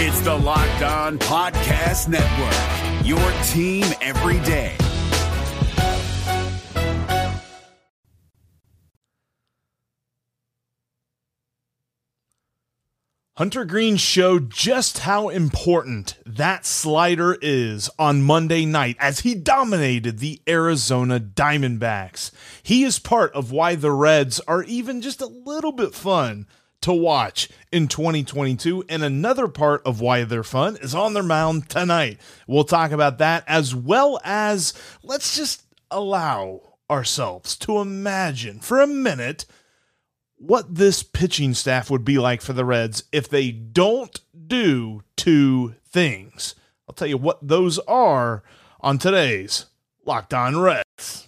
It's the Locked On Podcast Network, your team every day. Hunter Greene showed just how important that slider is on Monday night as he dominated the Arizona Diamondbacks. He is part of why the Reds are even just a little bit fun to watch in 2022, and another part of why they're fun is on their mound tonight. We'll talk about that as well as let's just allow ourselves to imagine for a minute what this pitching staff would be like for the Reds if they don't do two things. I'll tell you what those are on today's Locked On Reds.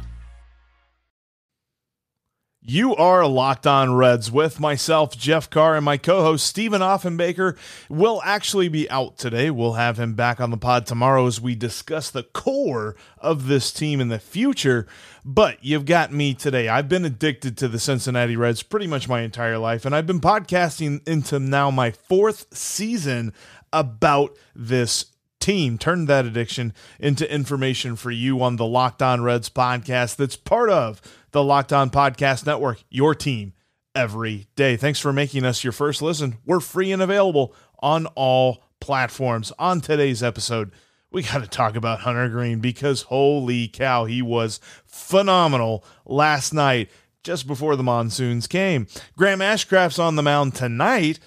You are locked on Reds with myself, Jeff Carr, and my co host, Stephen Offenbaker, will actually be out today. We'll have him back on the pod tomorrow as we discuss the core of this team in the future. But you've got me today. I've been addicted to the Cincinnati Reds pretty much my entire life, and I've been podcasting into now my fourth season about this team turned that addiction into information for you on the Locked On Reds podcast that's part of the Locked On Podcast Network, your team every day. Thanks for making us your first listen. We're free and available on all platforms. On today's episode, we got to talk about Hunter Greene because holy cow, he was phenomenal last night just before the monsoons came. Graham Ashcraft's on the mound tonight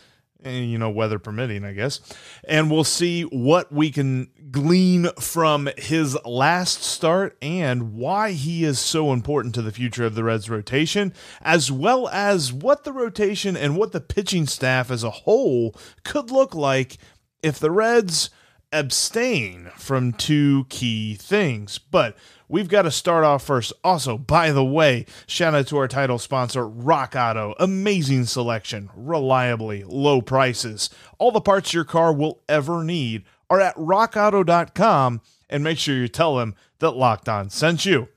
you know, weather permitting, I guess. And we'll see what we can glean from his last start and why he is so important to the future of the Reds rotation, as well as what the rotation and what the pitching staff as a whole could look like if the Reds abstain from two key things. But we've got to start off first. Also, by the way, shout out to our title sponsor, Rock Auto. Amazing selection, reliably low prices. All the parts your car will ever need are at rockauto.com and make sure you tell them that Locked On sent you.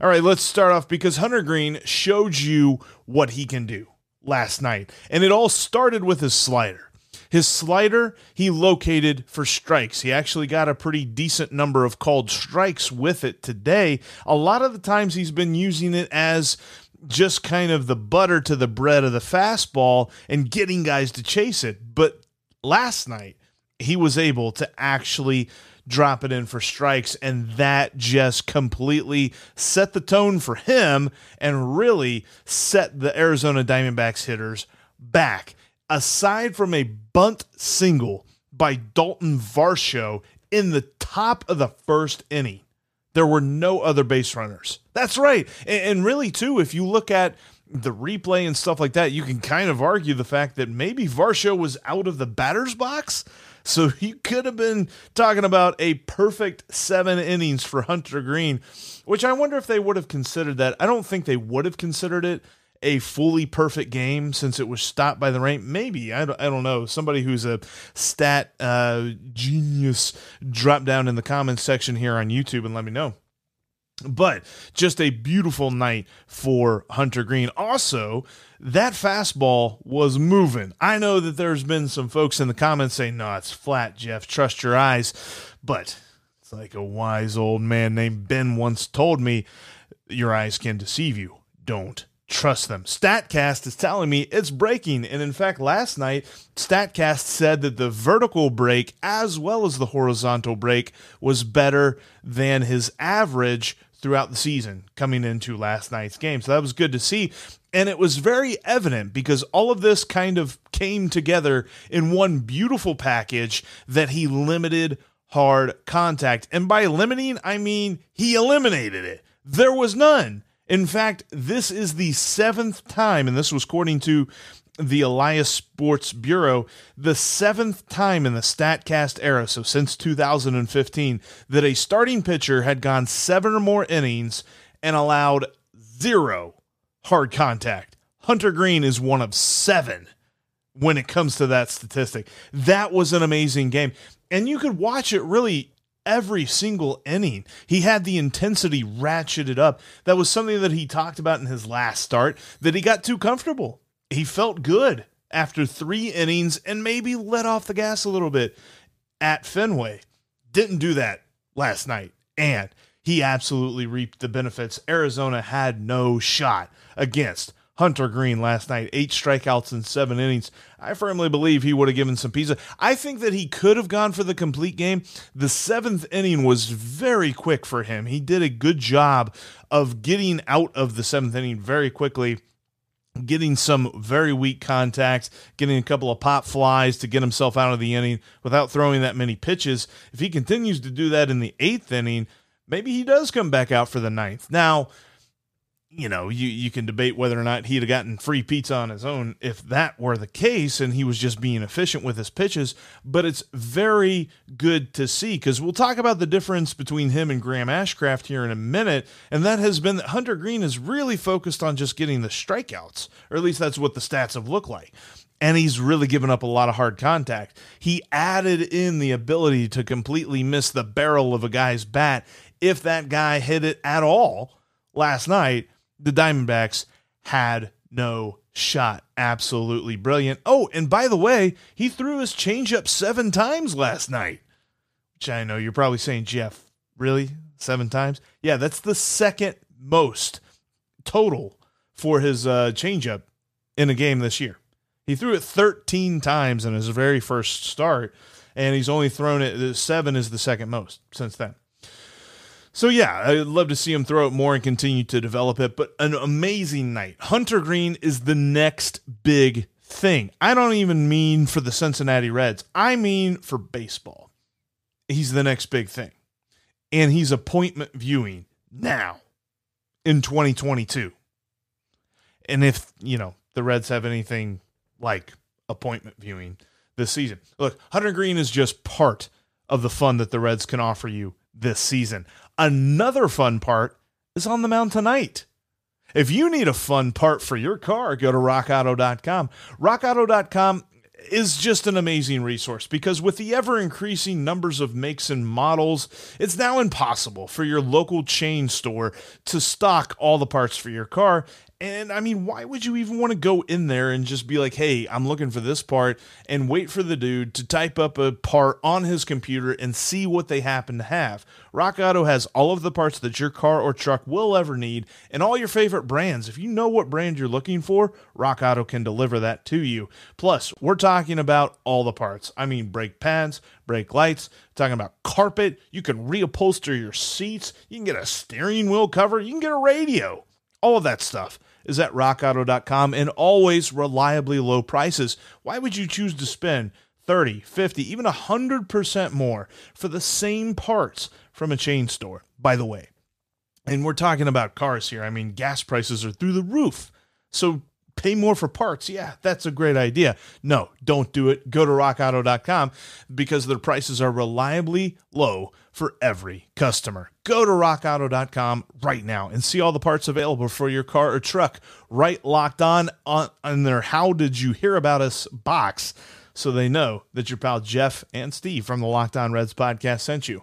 All right, let's start off because Hunter Greene showed you what he can do last night. And it all started with his slider. His slider, he located for strikes. He actually got a pretty decent number of called strikes with it today. A lot of the times he's been using it as just kind of the butter to the bread of the fastball and getting guys to chase it. But last night, he was able to actually drop it in for strikes, and that just completely set the tone for him and really set the Arizona Diamondbacks hitters back aside from a bunt single by Dalton Varsho in the top of the first inning, there were no other base runners. That's right. And, really, too, if you look at the replay and stuff like that, you can kind of argue the fact that maybe Varsho was out of the batter's box. So you could have been talking about a perfect seven innings for Hunter Greene, which I wonder if they would have considered that. I don't think they would have considered it a fully perfect game since it was stopped by the rain? Maybe. I don't, I don't know. Somebody who's a stat uh, genius, drop down in the comments section here on YouTube and let me know. But just a beautiful night for Hunter Greene. Also, that fastball was moving. I know that there's been some folks in the comments saying, no, it's flat, Jeff. Trust your eyes. But it's like a wise old man named Ben once told me, your eyes can deceive you. Don't trust them. StatCast is telling me it's breaking. And in fact, last night, StatCast said that the vertical break as well as the horizontal break was better than his average throughout the season coming into last night's game. So that was good to see. And it was very evident because all of this kind of came together in one beautiful package that he limited hard contact. And by limiting, I mean he eliminated it. There was none. In fact, this is the seventh time, and this was according to the Elias Sports Bureau, the seventh time in the StatCast era, so since 2015, that a starting pitcher had gone seven or more innings and allowed zero hard contact. Hunter Greene is one of seven when it comes to that statistic. That was an amazing game. And you could watch it really every single inning. He had the intensity ratcheted up. That was something that he talked about in his last start, that he got too comfortable. He felt good after three innings and maybe let off the gas a little bit at Fenway. Didn't do that last night. And he absolutely reaped the benefits. Arizona had no shot against Hunter Greene last night, eight strikeouts in seven innings. I firmly believe he would have given some pizza. I think that he could have gone for the complete game. The seventh inning was very quick for him. He did a good job of getting out of the seventh inning very quickly getting some very weak contacts, getting a couple of pop flies to get himself out of the inning without throwing that many pitches. If he continues to do that in the eighth inning, maybe he does come back out for the ninth. Now, you know, you, you can debate whether or not he'd have gotten free pizza on his own if that were the case and he was just being efficient with his pitches. But it's very good to see because we'll talk about the difference between him and Graham Ashcraft here in a minute. And that has been that Hunter Greene is really focused on just getting the strikeouts, or at least that's what the stats have looked like. And he's really given up a lot of hard contact. He added in the ability to completely miss the barrel of a guy's bat if that guy hit it at all last night the Diamondbacks had no shot. Absolutely brilliant. Oh, and by the way, he threw his changeup seven times last night. Which I know you're probably saying, Jeff, really? Seven times? Yeah, that's the second most total for his uh, changeup in a game this year. He threw it 13 times in his very first start, and he's only thrown it. Seven is the second most since then. So yeah, I'd love to see him throw it more and continue to develop it. But an amazing night. Hunter Greene is the next big thing. I don't even mean for the Cincinnati Reds. I mean for baseball. He's the next big thing. And he's appointment viewing now in 2022. And if, you know, the Reds have anything like appointment viewing this season. Look, Hunter Greene is just part of the fun that the Reds can offer you this season. Another fun part is on the mound tonight. If you need a fun part for your car, go to rockauto.com. Rockauto.com is just an amazing resource because with the ever increasing numbers of makes and models, it's now impossible for your local chain store to stock all the parts for your car. And I mean, why would you even want to go in there and just be like, hey, I'm looking for this part and wait for the dude to type up a part on his computer and see what they happen to have? Rock Auto has all of the parts that your car or truck will ever need and all your favorite brands. If you know what brand you're looking for, Rock Auto can deliver that to you. Plus, we're talking about all the parts. I mean, brake pads, brake lights, talking about carpet. You can reupholster your seats. You can get a steering wheel cover. You can get a radio. All of that stuff is at rockauto.com and always reliably low prices. Why would you choose to spend 30, 50, even 100% more for the same parts from a chain store? By the way, and we're talking about cars here. I mean, gas prices are through the roof. So pay more for parts. Yeah, that's a great idea. No, don't do it. Go to rockauto.com because their prices are reliably low for every customer. Go to rockauto.com right now and see all the parts available for your car or truck right locked on on, on their How Did You Hear About Us box so they know that your pal Jeff and Steve from the Locked On Reds podcast sent you.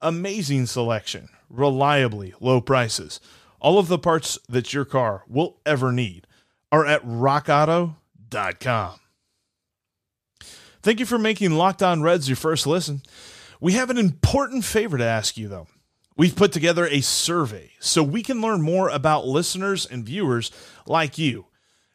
Amazing selection, reliably low prices. All of the parts that your car will ever need are at rockauto.com. Thank you for making Locked On Reds your first listen. We have an important favor to ask you, though. We've put together a survey so we can learn more about listeners and viewers like you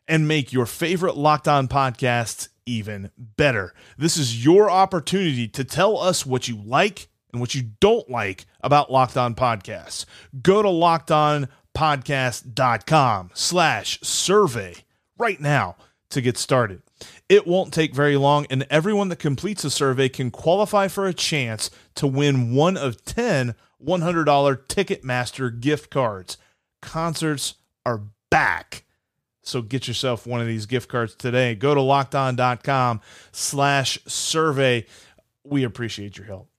and make your favorite Locked On podcasts even better. This is your opportunity to tell us what you like and what you don't like about Locked On podcasts. Go to Locked On podcast.com slash survey right now to get started. It won't take very long, and everyone that completes a survey can qualify for a chance to win one of 10 $100 Ticketmaster gift cards. Concerts are back. So get yourself one of these gift cards today. Go to lockedon.com slash survey. We appreciate your help.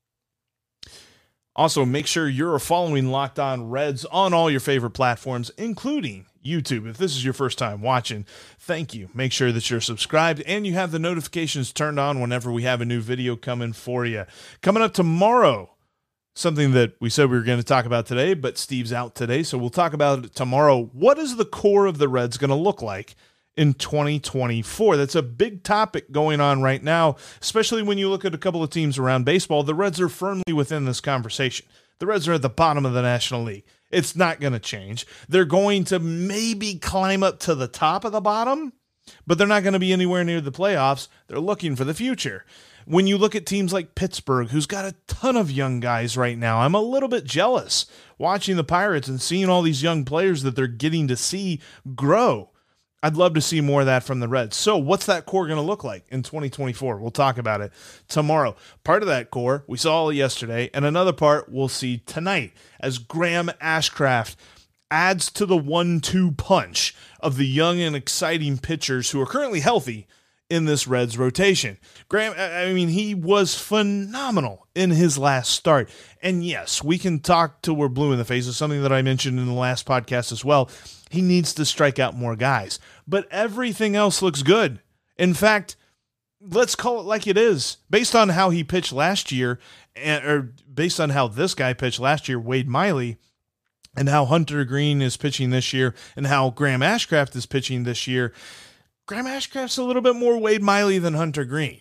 Also, make sure you're following Locked On Reds on all your favorite platforms, including YouTube. If this is your first time watching, thank you. Make sure that you're subscribed and you have the notifications turned on whenever we have a new video coming for you. Coming up tomorrow, something that we said we were going to talk about today, but Steve's out today, so we'll talk about it tomorrow. What is the core of the Reds going to look like? In 2024. That's a big topic going on right now, especially when you look at a couple of teams around baseball. The Reds are firmly within this conversation. The Reds are at the bottom of the National League. It's not going to change. They're going to maybe climb up to the top of the bottom, but they're not going to be anywhere near the playoffs. They're looking for the future. When you look at teams like Pittsburgh, who's got a ton of young guys right now, I'm a little bit jealous watching the Pirates and seeing all these young players that they're getting to see grow. I'd love to see more of that from the Reds. So, what's that core going to look like in 2024? We'll talk about it tomorrow. Part of that core we saw yesterday, and another part we'll see tonight as Graham Ashcraft adds to the one two punch of the young and exciting pitchers who are currently healthy in this Reds rotation. Graham, I mean, he was phenomenal in his last start. And yes, we can talk till we're blue in the face of something that I mentioned in the last podcast as well he needs to strike out more guys. But everything else looks good. In fact, let's call it like it is. Based on how he pitched last year, or based on how this guy pitched last year, Wade Miley, and how Hunter Greene is pitching this year, and how Graham Ashcraft is pitching this year, Graham Ashcraft's a little bit more Wade Miley than Hunter Greene.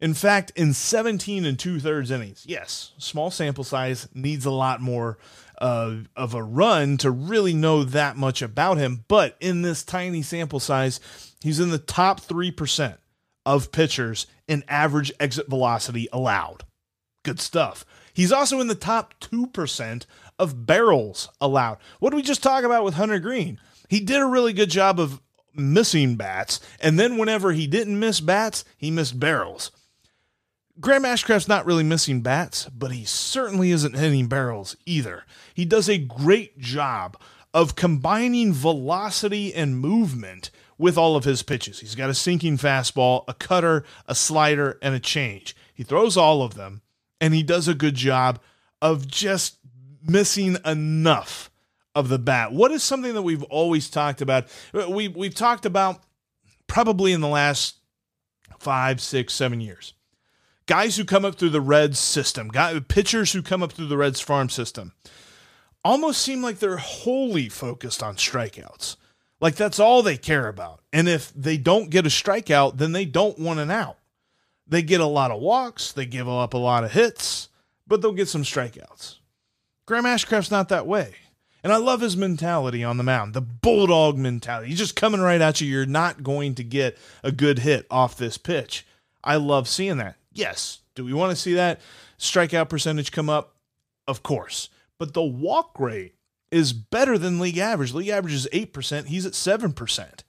In fact, in 17 and two thirds innings, yes, small sample size needs a lot more uh, of a run to really know that much about him. But in this tiny sample size, he's in the top 3% of pitchers in average exit velocity allowed. Good stuff. He's also in the top 2% of barrels allowed. What did we just talk about with Hunter Greene? He did a really good job of missing bats, and then whenever he didn't miss bats, he missed barrels. Graham Ashcraft's not really missing bats, but he certainly isn't hitting barrels either. He does a great job of combining velocity and movement with all of his pitches. He's got a sinking fastball, a cutter, a slider, and a change. He throws all of them, and he does a good job of just missing enough of the bat. What is something that we've always talked about? We we've talked about probably in the last five, six, seven years guys who come up through the Reds system, guy, pitchers who come up through the Reds farm system, almost seem like they're wholly focused on strikeouts. Like that's all they care about. And if they don't get a strikeout, then they don't want an out. They get a lot of walks, they give up a lot of hits, but they'll get some strikeouts. Graham Ashcraft's not that way. And I love his mentality on the mound, the bulldog mentality. He's just coming right at you. You're not going to get a good hit off this pitch. I love seeing that. Yes. Do we want to see that strikeout percentage come up? Of course. But the walk rate is better than league average. League average is 8%. He's at 7%. And,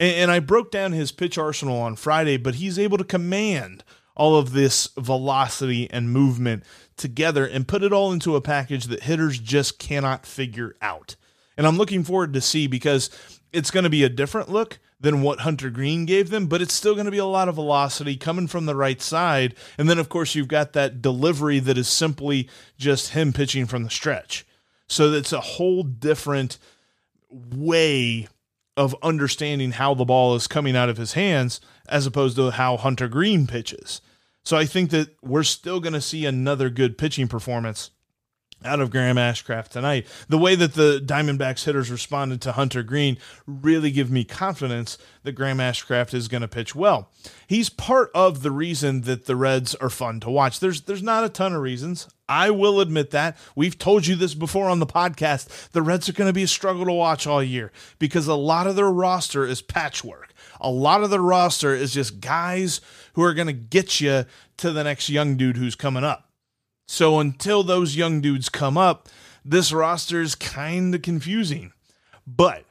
and I broke down his pitch arsenal on Friday, but he's able to command all of this velocity and movement together and put it all into a package that hitters just cannot figure out. And I'm looking forward to see because it's going to be a different look than what Hunter Greene gave them, but it's still going to be a lot of velocity coming from the right side. And then, of course, you've got that delivery that is simply just him pitching from the stretch. So it's a whole different way of understanding how the ball is coming out of his hands as opposed to how Hunter Greene pitches. So I think that we're still going to see another good pitching performance out of Graham Ashcraft tonight. The way that the Diamondbacks hitters responded to Hunter Greene really give me confidence that Graham Ashcraft is going to pitch well. He's part of the reason that the Reds are fun to watch. There's there's not a ton of reasons. I will admit that. We've told you this before on the podcast. The Reds are going to be a struggle to watch all year because a lot of their roster is patchwork. A lot of the roster is just guys who are going to get you to the next young dude who's coming up. So until those young dudes come up, this roster is kind of confusing. But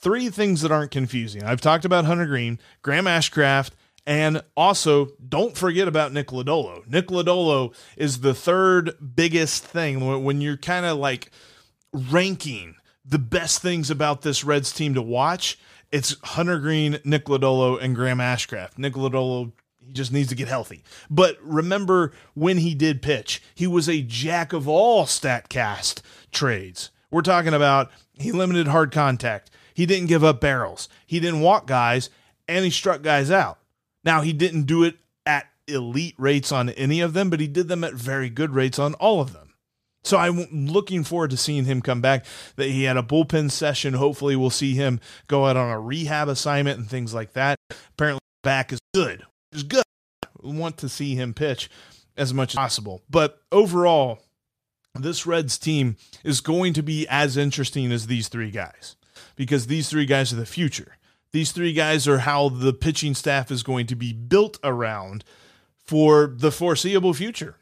three things that aren't confusing. I've talked about Hunter Greene, Graham Ashcraft, and also don't forget about Nick Lodolo. Nick Lodolo is the third biggest thing when you're kind of like ranking the best things about this Reds team to watch. It's Hunter Greene, Nick Lodolo, and Graham Ashcraft. Nick Lodolo He just needs to get healthy. But remember when he did pitch, he was a jack of all StatCast trades. We're talking about he limited hard contact. He didn't give up barrels. He didn't walk guys and he struck guys out. Now, he didn't do it at elite rates on any of them, but he did them at very good rates on all of them. So I'm looking forward to seeing him come back. That he had a bullpen session. Hopefully, we'll see him go out on a rehab assignment and things like that. Apparently, back is good. Is good. We want to see him pitch as much as possible. But overall, this Reds team is going to be as interesting as these three guys because these three guys are the future. These three guys are how the pitching staff is going to be built around for the foreseeable future.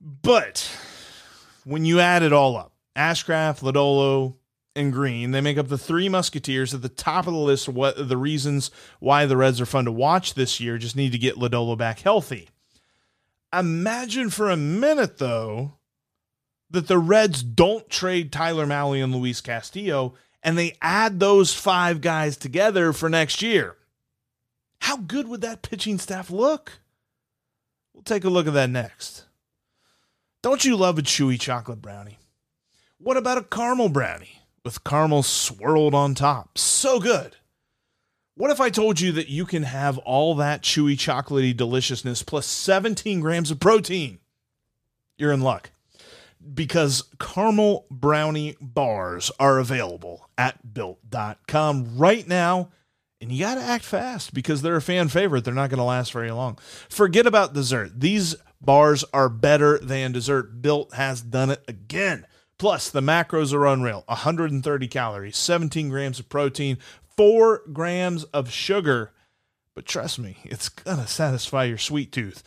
But when you add it all up, Ashcraft, Lodolo, and Greene, they make up the three Musketeers at the top of the list. What the reasons why the Reds are fun to watch this year? Just need to get Lodolo back healthy. Imagine for a minute, though, that the Reds don't trade Tyler Mahle and Luis Castillo and they add those five guys together for next year. How good would that pitching staff look? We'll take a look at that next. Don't you love a chewy chocolate brownie? What about a caramel brownie with caramel swirled on top? So good. What if I told you that you can have all that chewy chocolatey deliciousness plus 17 grams of protein? You're in luck because caramel brownie bars are available at built.com right now. And you got to act fast because they're a fan favorite. They're not going to last very long. Forget about dessert. These bars are better than dessert. Built has done it again. Plus, the macros are unreal 130 calories, 17 grams of protein, 4 grams of sugar. But trust me, it's going to satisfy your sweet tooth.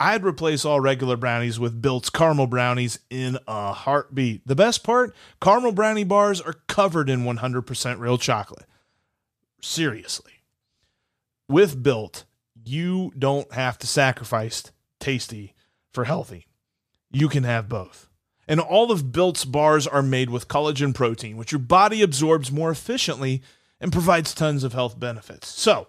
I'd replace all regular brownies with Built's caramel brownies in a heartbeat. The best part caramel brownie bars are covered in 100% real chocolate. Seriously. With Built, you don't have to sacrifice tasty for healthy. You can have both. And all of Built's bars are made with collagen protein, which your body absorbs more efficiently and provides tons of health benefits. So,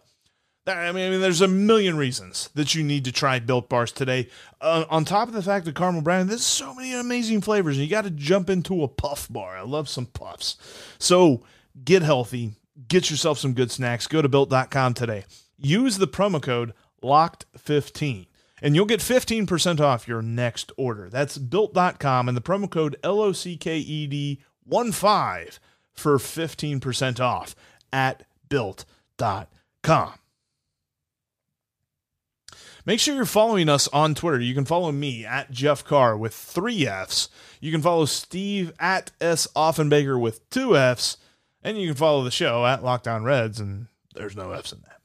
I mean, I mean, there's a million reasons that you need to try Built Bars today. Uh, on top of the fact that caramel brownie, there's so many amazing flavors, and you got to jump into a puff bar. I love some puffs. So get healthy, get yourself some good snacks. Go to built.com today. Use the promo code LOCKED15, and you'll get 15% off your next order. That's built.com, and the promo code L O C K E D 1 5 for 15% off at built.com. Make sure you're following us on Twitter. You can follow me at Jeff Carr with three F's. You can follow Steve at S Offenbaker with two F's. And you can follow the show at Locked On Reds, and there's no F's in that.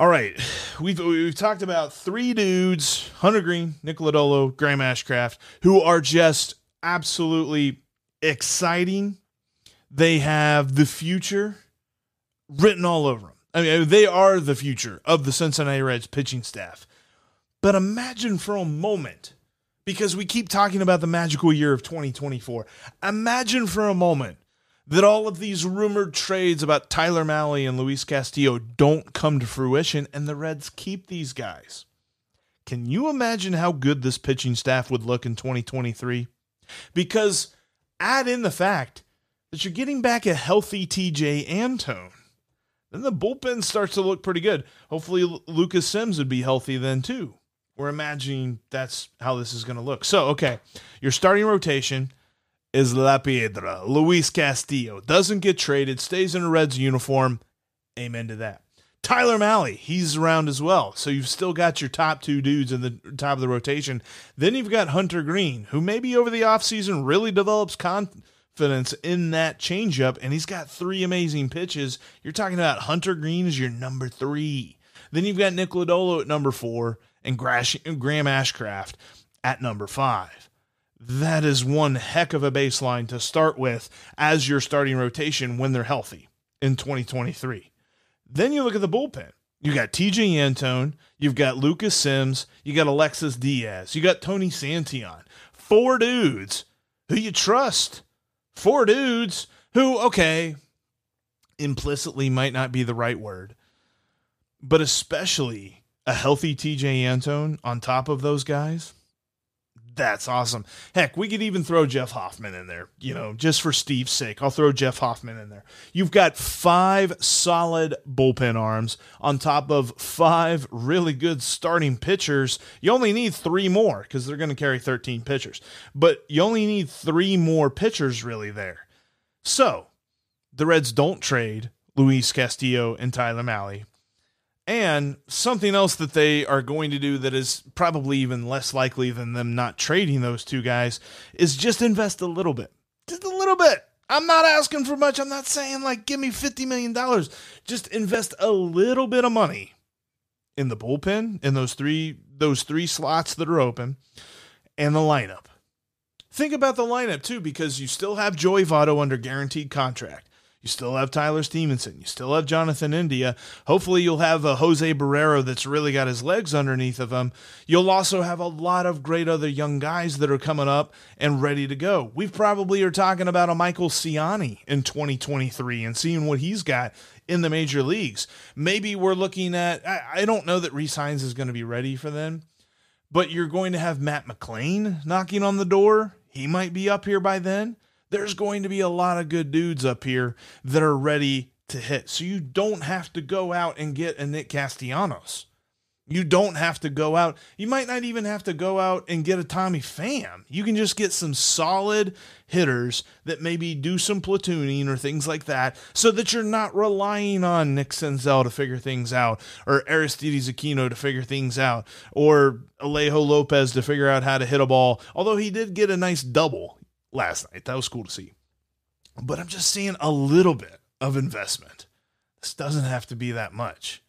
All right, we've we've talked about three dudes: Hunter Greene, Nick Lodolo, Graham Ashcraft, who are just absolutely exciting. They have the future written all over them. I mean, they are the future of the Cincinnati Reds pitching staff. But imagine for a moment, because we keep talking about the magical year of 2024, imagine for a moment that all of these rumored trades about Tyler Mahle and Luis Castillo don't come to fruition and the Reds keep these guys. Can you imagine how good this pitching staff would look in 2023? Because add in the fact that you're getting back a healthy Tejay Antone then the bullpen starts to look pretty good. Hopefully, Lucas Sims would be healthy then too. We're imagining that's how this is going to look. So, okay, your starting rotation is La Piedra. Luis Castillo doesn't get traded, stays in a Reds uniform. Amen to that. Tyler Mahle, he's around as well. So you've still got your top two dudes in the top of the rotation. Then you've got Hunter Greene, who maybe over the offseason really develops confidence in that changeup, and he's got three amazing pitches. You're talking about Hunter Greene as your number three. Then you've got Nick Lodolo at number four and Graham Ashcraft at number five. That is one heck of a baseline to start with as your starting rotation when they're healthy in 2023. Then you look at the bullpen. You got Tejay Antone, you've got Lucas Sims, you got Alexis Diaz, you got Tony Santillan. Four dudes who you trust four dudes who, okay, implicitly might not be the right word, but especially a healthy Tejay Antone on top of those guys that's awesome. Heck, we could even throw Jeff Hoffman in there, you know, just for Steve's sake. I'll throw Jeff Hoffman in there. You've got five solid bullpen arms on top of five really good starting pitchers. You only need three more because they're going to carry 13 pitchers, but you only need three more pitchers really there. So the Reds don't trade Luis Castillo and Tyler Mahle. And something else that they are going to do that is probably even less likely than them not trading those two guys is just invest a little bit. Just a little bit. I'm not asking for much. I'm not saying like give me $50 million. Just invest a little bit of money in the bullpen, in those three those three slots that are open, and the lineup. Think about the lineup too, because you still have Joey Votto under guaranteed contract. You still have Tyler Stephenson. You still have Jonathan India. Hopefully, you'll have a Jose Barrero that's really got his legs underneath of him. You'll also have a lot of great other young guys that are coming up and ready to go. We probably are talking about a Michael Siani in 2023 and seeing what he's got in the major leagues. Maybe we're looking at, I, I don't know that Resigns is going to be ready for them, but you're going to have Matt McLain knocking on the door. He might be up here by then there's going to be a lot of good dudes up here that are ready to hit. So you don't have to go out and get a Nick Castellanos. You don't have to go out. You might not even have to go out and get a Tommy Pham. You can just get some solid hitters that maybe do some platooning or things like that so that you're not relying on Nick Senzel to figure things out or Aristides Aquino to figure things out or Alejo Lopez to figure out how to hit a ball. Although he did get a nice double last night. That was cool to see. But I'm just seeing a little bit of investment. This doesn't have to be that much.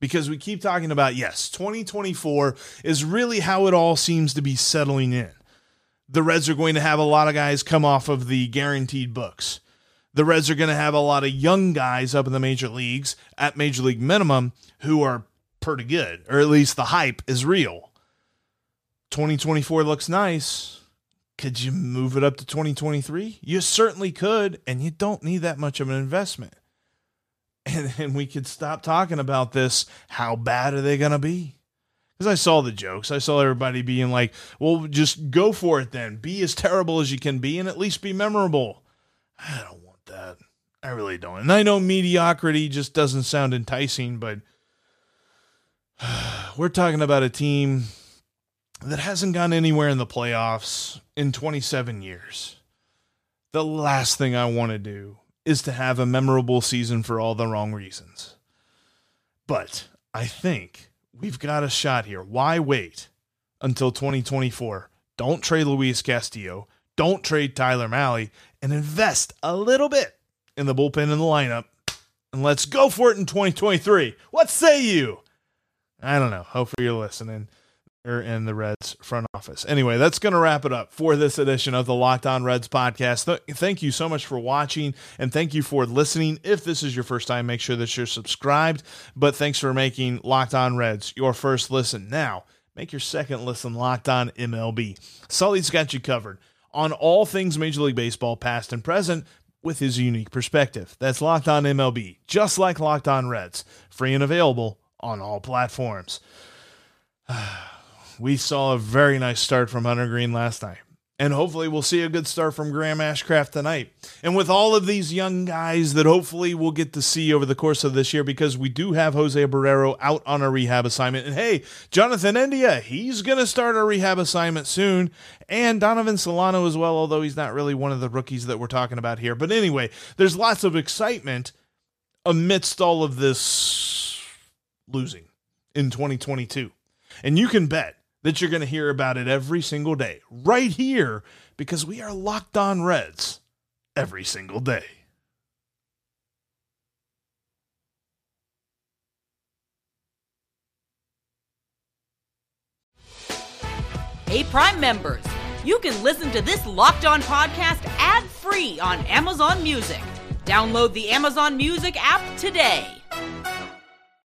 Because we keep talking about, yes, 2024 is really how it all seems to be settling in. The Reds are going to have a lot of guys come off of the guaranteed books. The Reds are going to have a lot of young guys up in the major leagues at major league minimum who are pretty good, or at least the hype is real. 2024 looks nice could you move it up to 2023? You certainly could, and you don't need that much of an investment. And, we could stop talking about this. How bad are they going to be? Because I saw the jokes. I saw everybody being like, well, just go for it then. Be as terrible as you can be and at least be memorable. I don't want that. I really don't. And I know mediocrity just doesn't sound enticing, but we're talking about a team that hasn't gone anywhere in the playoffs in 27 years. The last thing I want to do is to have a memorable season for all the wrong reasons. But I think we've got a shot here. Why wait until 2024? Don't trade Luis Castillo. Don't trade Tyler Mahle and invest a little bit in the bullpen and the lineup. And let's go for it in 2023. What say you? I don't know. Hopefully you're listening in the Reds front office. Anyway, that's going to wrap it up for this edition of the Locked On Reds podcast. Th- thank you so much for watching and thank you for listening. If this is your first time, make sure that you're subscribed. But thanks for making Locked On Reds your first listen. Now, make your second listen Locked On MLB. Sully's got you covered on all things Major League Baseball, past and present, with his unique perspective. That's Locked On MLB, just like Locked On Reds, free and available on all platforms. we saw a very nice start from Hunter Greene last night. And hopefully we'll see a good start from Graham Ashcraft tonight. And with all of these young guys that hopefully we'll get to see over the course of this year, because we do have Jose Barrero out on a rehab assignment. And hey, Jonathan India, he's going to start a rehab assignment soon. And Donovan Solano as well, although he's not really one of the rookies that we're talking about here. But anyway, there's lots of excitement amidst all of this losing in 2022. And you can bet that you're going to hear about it every single day, right here, because we are locked on Reds every single day. Hey, Prime members, you can listen to this locked on podcast ad free on Amazon Music. Download the Amazon Music app today.